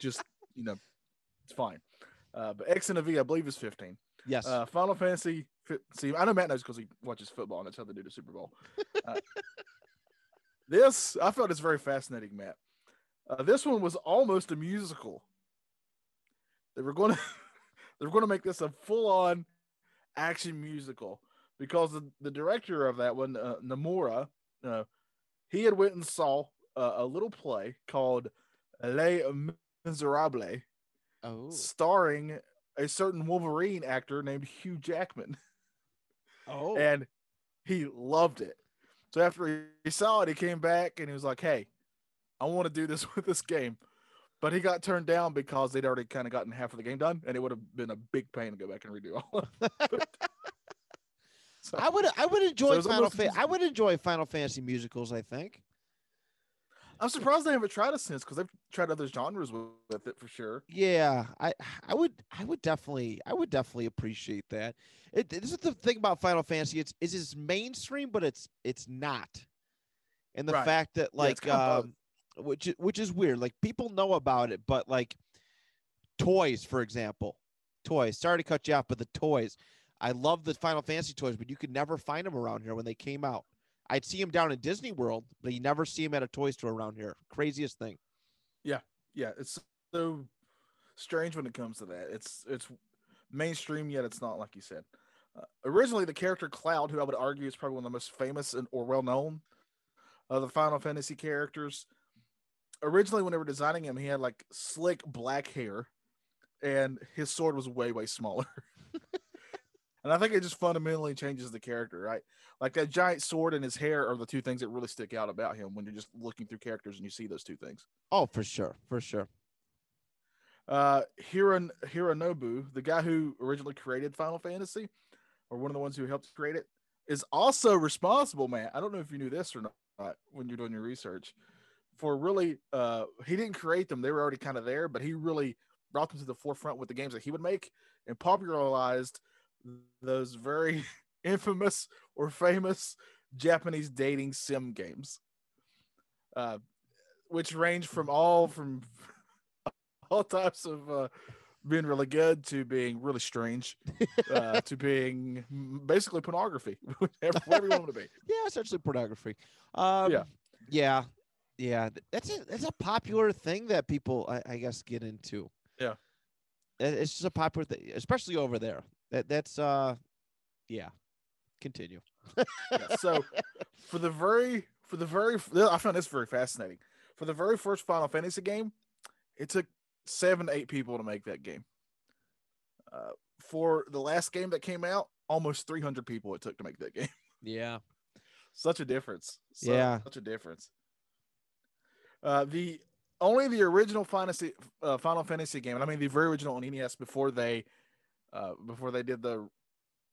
Just you know, it's fine. Uh, but X and a V, I believe, is 15. yes. Uh, Final Fantasy. See, I know Matt knows because he watches football, and that's how they do the Super Bowl. Uh, this I felt is very fascinating, Matt. Uh, this one was almost a musical. They were going to they were going to make this a full on action musical because the, the director of that one, uh, Nomura, uh, he had went and saw uh, a little play called Les Miserables oh, starring a certain Wolverine actor named Hugh Jackman, oh, and he loved it. So after he- saw it, he came back and he was like, "Hey, I want to do this with this game," but he got turned down because they'd already kind of gotten half of the game done, and it would have been a big pain to go back and redo all. of it. so, I would I would enjoy it's Final Fa- I would enjoy Final Fantasy musicals. I think. I'm surprised they haven't tried it since because they've tried other genres with, it for sure. Yeah, I I would I would definitely I would definitely appreciate that. It, this is the thing about Final Fantasy. It's is it's mainstream, but it's it's not. And the Right. fact that like of um, which which is weird. Like people know about it, but like toys, for example, toys. Sorry to cut you off, but the toys. I love the Final Fantasy toys, but you could never find them around here when they came out. I'd see him down in Disney World, but you never see him at a toy store around here. Craziest thing. Yeah, yeah, it's so strange when it comes to that. It's it's mainstream yet it's not like you said. Uh, originally, the character Cloud, who I would argue is probably one of the most famous and or well known of the Final Fantasy characters. Originally, when they were designing him, he had like slick black hair, and his sword was way way smaller. and I think it just fundamentally changes the character, right? Like that giant sword and his hair are the two things that really stick out about him when you're just looking through characters and you see those two things. Oh, for sure, for sure. uh Hiron Hironobu, the guy who originally created Final Fantasy, or one of the ones who helped create it, is also responsible, man. I don't know if you knew this or not when you're doing your research. For really, uh, he didn't create them; they were already kind of there, but he really brought them to the forefront with the games that he would make and popularized those very infamous or famous Japanese dating sim games, uh, which range from all from all types of uh, being really good to being really strange uh, to being basically pornography, whatever, you want to be. Yeah, essentially pornography. Um, Yeah. yeah, yeah. That's a that's a popular thing that people, I, I guess, get into. Yeah. It's just a popular thing, especially over there. That that's uh, yeah. Continue. Yeah, so for the very for the very I found this very fascinating. For the very first Final Fantasy game, it took seven to eight people to make that game. Uh, for the last game that came out, almost 300 people it took to make that game. Yeah. Such a difference. Such, Yeah. Such a difference. Uh, the only the original Fantasy uh, Final Fantasy game, and I mean the very original on NES before they uh, before they did the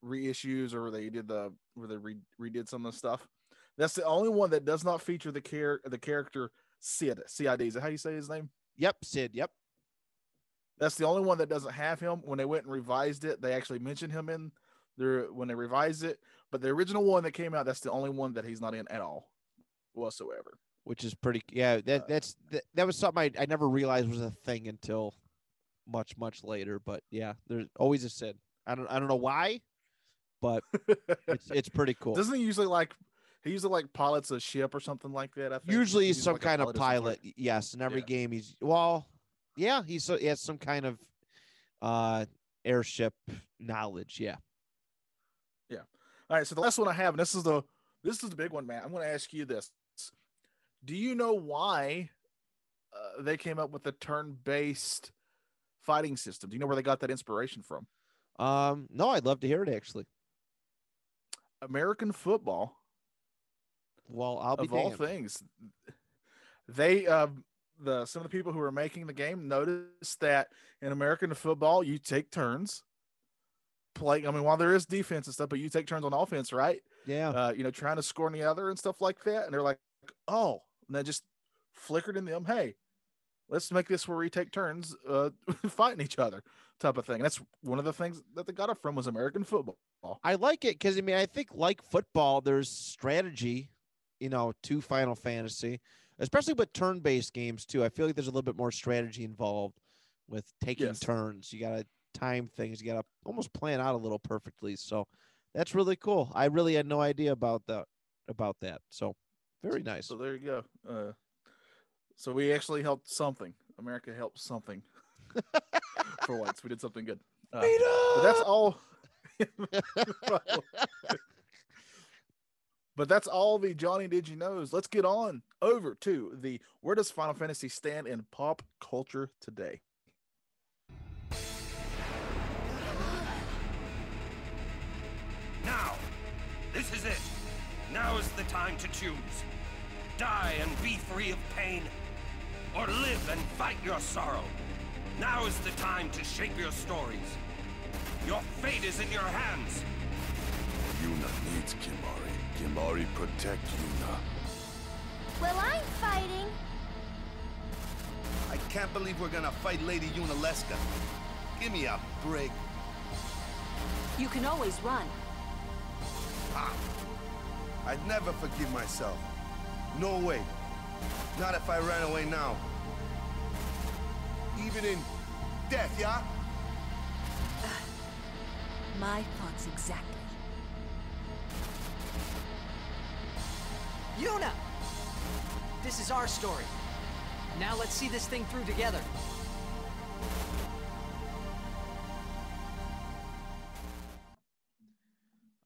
reissues or they did the where they re- redid some of the stuff. That's the only one that does not feature the char- the character Sid. CID. Is that how you say his name? Yep. Sid. Yep. That's the only one that doesn't have him. When they went and revised it, they actually mentioned him in there when they revised it. But the original one that came out, that's the only one that he's not in at all, whatsoever. Which is pretty. Yeah. That Uh, that's that, that was something I, I never realized was a thing until much much later. But yeah, there's always a Sid. I don't I don't know why, but it's it's pretty cool. Doesn't he usually like he usually like pilots a ship or something like that? I think Usually he's some like kind of pilot. Yes, in every Yeah. game he's well, yeah, he's so he has some kind of uh airship knowledge. Yeah. Yeah. All right, so the last one I have, and this is the this is the big one, man. I'm going to ask you this: Do you know why uh, they came up with the turn-based fighting system? Do you know where they got that inspiration from? Um, no, I'd love to hear it actually. American football. Well, I'll be of all things they uh the some of the people who are making the game noticed that in american football you take turns playing i mean while there is defense and stuff but you take turns on offense right Yeah. uh you know trying to score on the other and stuff like that and they're like oh and that just flickered in them hey let's make this where we take turns uh fighting each other type of thing and that's one of the things that they got it from was american football I like it because I mean I think like football, there's strategy, you know, to Final Fantasy, especially with turn-based games too. I feel like there's a little bit more strategy involved with taking Yes. turns. You gotta time things. You gotta almost plan out a little perfectly. So that's really cool. I really had no idea about that about that. So very nice. So there you go. Uh, so we actually helped something. America helped something for once. We did something good. Uh, but that's all. but that's all the Johnny Did You Knows. Let's get on over to the where does Final Fantasy stand in pop culture today? Now, this is it. Now is the time to choose. Die and be free of pain, or live and fight your sorrow. Now is the time to shape your stories. Your fate is in your hands. Yuna needs Kimahri. Kimahri protect Yuna. Well, I'm fighting. I can't believe we're gonna fight Lady Yunalesca. Give me a break. You can always run. Ah. I'd never forgive myself. No way. Not if I ran away now. Even in death, yeah? My thoughts exactly. Yuna! This is our story. Now let's see this thing through together.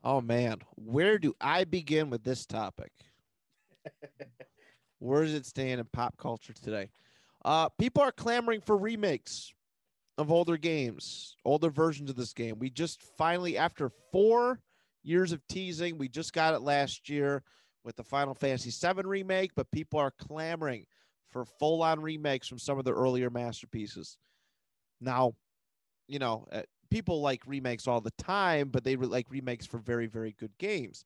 Oh man, where do I begin with this topic? Where does it stand in pop culture today? Uh, people are clamoring for remakes of older games, older versions of this game. We just finally, after four years of teasing, we just got it last year with the Final Fantasy VII remake, but people are clamoring for full on remakes from some of the earlier masterpieces. Now, you know, uh, people like remakes all the time, but they like remakes for very, very good games.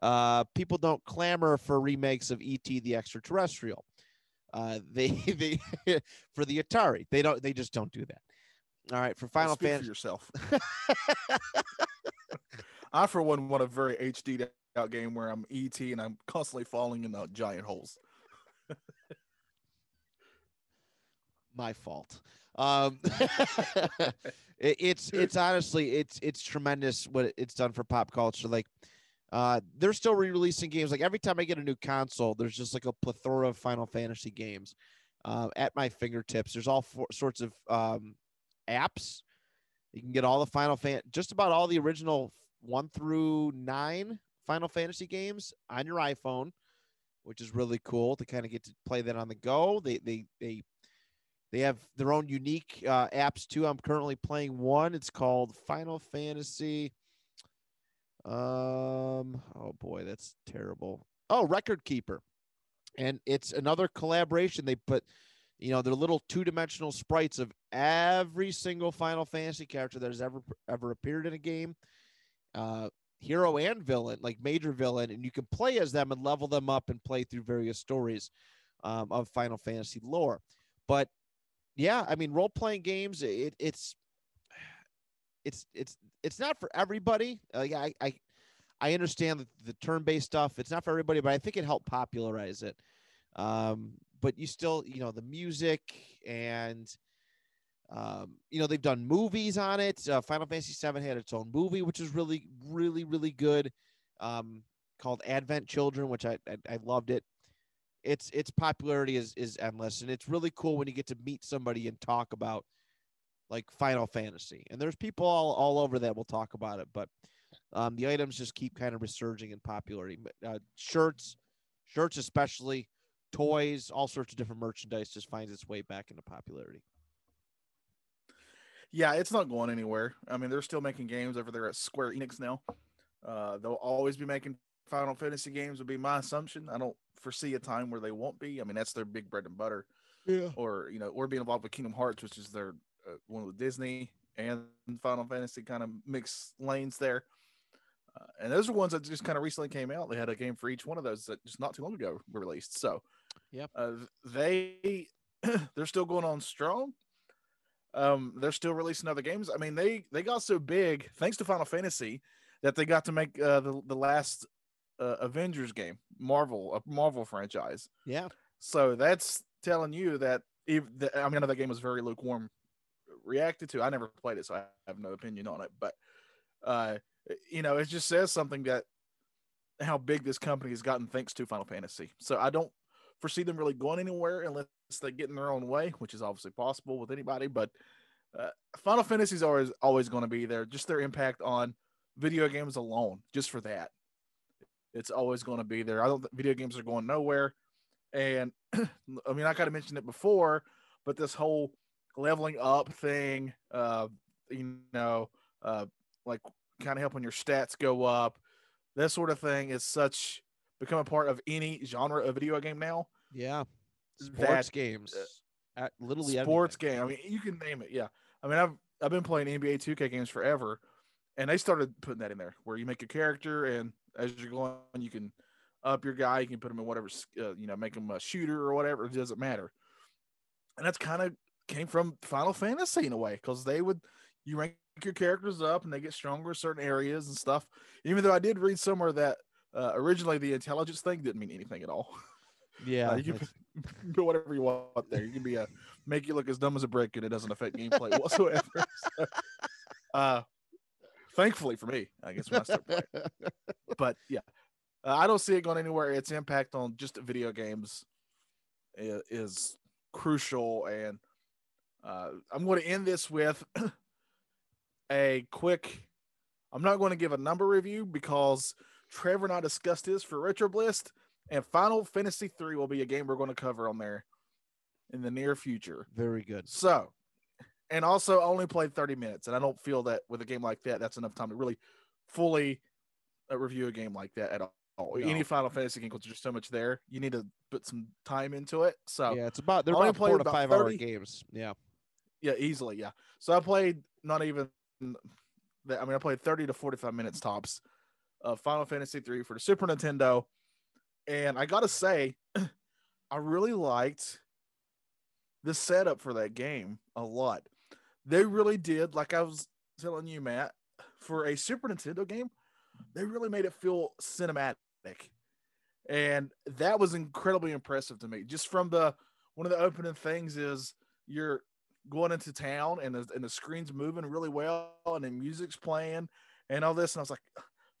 Uh, people don't clamor for remakes of ET the Extraterrestrial. Uh, they they for the Atari. They don't. They just don't do that. All right, for Final Speak for Fantasy. yourself. I, for one, want a very HD out game where I'm ET and I'm constantly falling in the giant holes. my fault. Um, it- it's it's honestly it's it's tremendous what it's done for pop culture. Like, uh, they're still re-releasing games. Like every time I get a new console, there's just like a plethora of Final Fantasy games uh, at my fingertips. There's all sorts of um, apps. You can get all the Final Fan, just about all the original one through nine Final Fantasy games on your iPhone, which is really cool to kind of get to play that on the go. They they they They have their own unique uh, apps too. I'm currently playing one. It's called Final Fantasy. Um. Oh boy, that's terrible. Oh, Record Keeper, and it's another collaboration. They put, you know, their little two-dimensional sprites of every single Final Fantasy character that has ever ever appeared in a game, uh, hero and villain, like major villain, and you can play as them and level them up and play through various stories um, of Final Fantasy lore. But yeah, I mean, role-playing games, it, it's it's it's it's not for everybody. Uh, yeah, I, I I understand the, the turn-based stuff. It's not for everybody, but I think it helped popularize it. Um, but you still, you know, the music and um, you know they've done movies on it. Uh, Final Fantasy VII had its own movie, which is really, really, really good, um, called Advent Children, which I, I I loved it. Its its popularity is is endless, and it's really cool when you get to meet somebody and talk about like Final Fantasy. And there's people all, all over that will talk about it, but um, the items just keep kind of resurging in popularity. Uh, shirts, shirts especially, toys, all sorts of different merchandise just finds its way back into popularity. Yeah, it's not going anywhere. I mean, they're still making games over there at Square Enix now. Uh, they'll always be making Final Fantasy games, would be my assumption. I don't foresee a time where they won't be. I mean, that's their big bread and butter. Yeah. Or you know, or being involved with Kingdom Hearts, which is their uh, one with Disney and Final Fantasy kind of mixed lanes there. Uh, and those are ones that just kind of recently came out. They had a game for each one of those that just not too long ago were released. So, Yep. uh, they they're still going on strong. Um, they're still releasing other games. I mean, they they got so big thanks to Final Fantasy that they got to make uh, the the last uh, Avengers game, Marvel, a Marvel franchise. Yeah. So that's telling you that if the, I mean, I know that game was very lukewarm reacted to. I never played it, so I have no opinion on it. But uh, you know, it just says something that how big this company has gotten thanks to Final Fantasy. So I don't foresee them really going anywhere unless they get in their own way, which is obviously possible with anybody. But uh, Final Fantasy is always always going to be there. Just their impact on video games alone, just for that, it's always going to be there. I don't. Video games are going nowhere. And I mean, I kind of mentioned it before, but this whole leveling up thing, uh, you know, uh, like kind of helping your stats go up, that sort of thing is such become a part of any genre of video game now. Yeah. Sports That, games. Uh, literally Sports everything. game. I mean, you can name it. Yeah. I mean, I've I've been playing NBA 2K games forever, and they started putting that in there where you make a character, and as you're going, you can up your guy. You can put him in whatever, uh, you know, make him a shooter or whatever. It doesn't matter. And that's kind of came from Final Fantasy in a way because they would you rank your characters up and they get stronger in certain areas and stuff. Even though I did read somewhere that uh, originally the intelligence thing didn't mean anything at all. Yeah. Uh, you can put whatever you want there. You can be a make you look as dumb as a brick, and it doesn't affect gameplay whatsoever. So, uh, thankfully for me, I guess when I start playing. But yeah, uh, I don't see it going anywhere. Its impact on just video games is, is crucial, and uh, I'm going to end this with a quick. I'm not going to give a number review because Trevor and I discussed this for Retro Bliss, and Final Fantasy III will be a game we're going to cover on there in the near future. Very good. So, and also I only played 30 minutes, and I don't feel that with a game like that, that's enough time to really fully uh, review a game like that at all. No. Any Final Fantasy game, because there's so much there, you need to put some time into it. So, yeah, it's about they're only about four to five hour games. Yeah. Yeah, easily, yeah. So I played not even that. I mean, I played 30 to 45 minutes tops of Final Fantasy 3 for the Super Nintendo, and I gotta say, I really liked the setup for that game a lot. They really did, like I was telling you, Matt, for a Super Nintendo game, they really made it feel cinematic. And that was incredibly impressive to me. Just from the one of the opening things is you're going into town and the, and the screen's moving really well and the music's playing and all this. And I was like,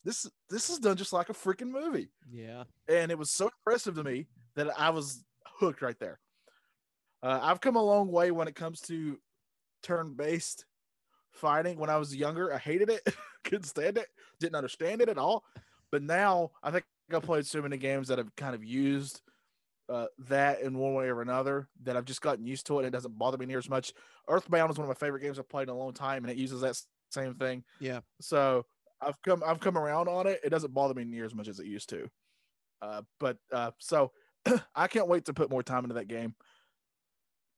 this this is done just like a freaking movie Yeah. and it was so impressive to me that I was hooked right there. Uh, I've come a long way when it comes to turn-based fighting. When I was younger, I hated it, couldn't stand it, didn't understand it at all. But now I think I played so many games that have kind of used uh, that in one way or another that I've just gotten used to it. And it doesn't bother me near as much. Earthbound is one of my favorite games I've played in a long time, and it uses that same thing. Yeah. So I've come I've come around on it. It doesn't bother me near as much as it used to. Uh, but uh, so I can't wait to put more time into that game.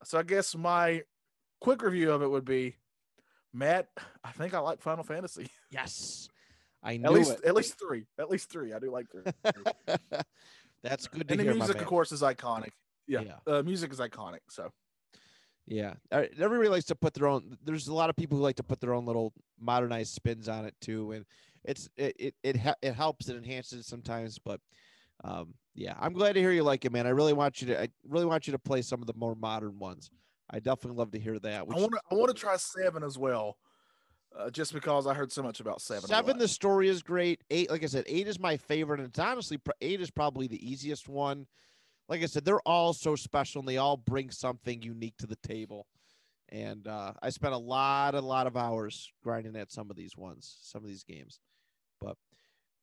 So I guess my quick review of it would be, Matt. I think I like Final Fantasy. Yes. I knew At least it. at least three. At least three. I do like three. That's good to and the hear. my music, of course, is iconic. Yeah, Yeah. Uh, music is iconic. So Yeah, everybody likes to put their own. There's a lot of people who like to put their own little modernized spins on it too, and it's it it it, ha- it helps it enhances it sometimes. But um, yeah, I'm glad to hear you like it, man. I really want you to. I really want you to play some of the more modern ones. I definitely love to hear that. I want to I want to try seven as well, uh, just because I heard so much about seven. Seven, the story is great. Eight, like I said, eight is my favorite, and it's honestly eight is probably the easiest one. Like I said, they're all so special, and they all bring something unique to the table. And uh, I spent a lot, a lot of hours grinding at some of these ones, some of these games. But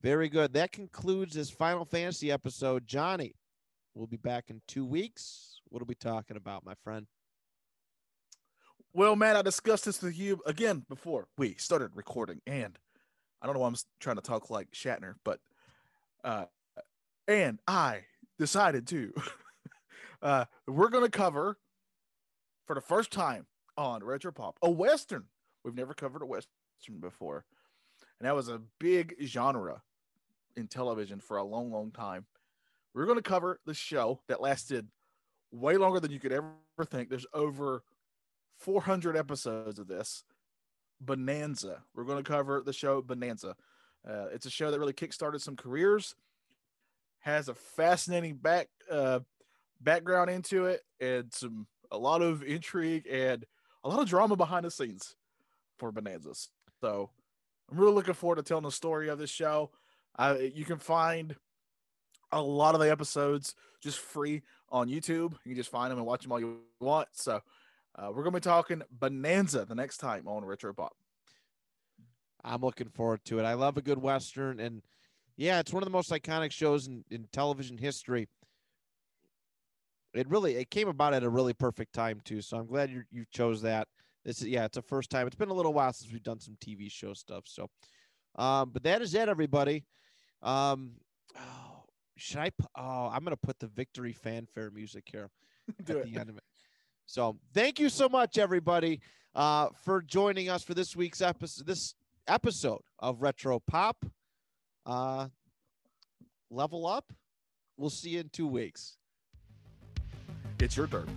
very good. That concludes this Final Fantasy episode. Johnny, we'll be back in two weeks. What are we talking about, my friend? Well, Matt, I discussed this with you again before we started recording, and I don't know why I'm trying to talk like Shatner, but uh, and I decided to. uh, we're going to cover for the first time on Retro Pop a Western. We've never covered a Western before, and that was a big genre in television for a long, long time. We're going to cover the show that lasted way longer than you could ever think. There's over 400 episodes of this. Bonanza. We're going to cover the show bonanza. Uh, it's a show that really kickstarted some careers has a fascinating back uh, background into it and some a lot of intrigue and a lot of drama behind the scenes for bonanzas so i'm really looking forward to telling the story of this show. Uh, you can find a lot of the episodes just free on youtube. You can just find them and watch them all you want. So uh, we're going to be talking Bonanza the next time on Retro Pop. I'm looking forward to it. I love a good Western. And yeah, it's one of the most iconic shows in, in television history. It really it came about at a really perfect time too. So I'm glad you you chose that. This is yeah, it's a first time. It's been a little while since we've done some TV show stuff. So um, but that is it, everybody. Um oh, should I oh I'm gonna put the victory fanfare music here at it. the end of it. So thank you so much, everybody, uh, for joining us for this week's episode. This episode of Retro Pop. Uh, level up. We'll see you in two weeks. It's your turn.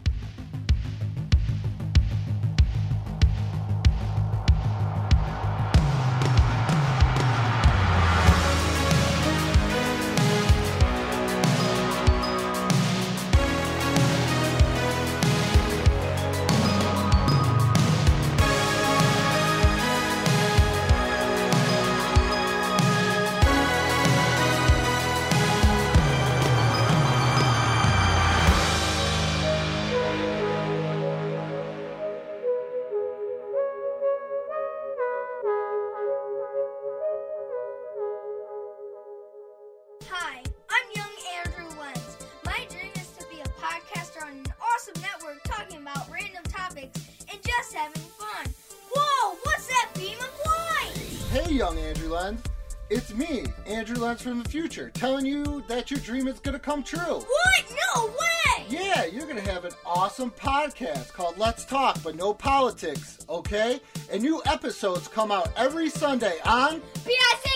From the future, telling you that your dream is gonna come true. What? No way! Yeah, you're gonna have an awesome podcast called Let's Talk, but no politics, okay? And new episodes come out every Sunday on PIC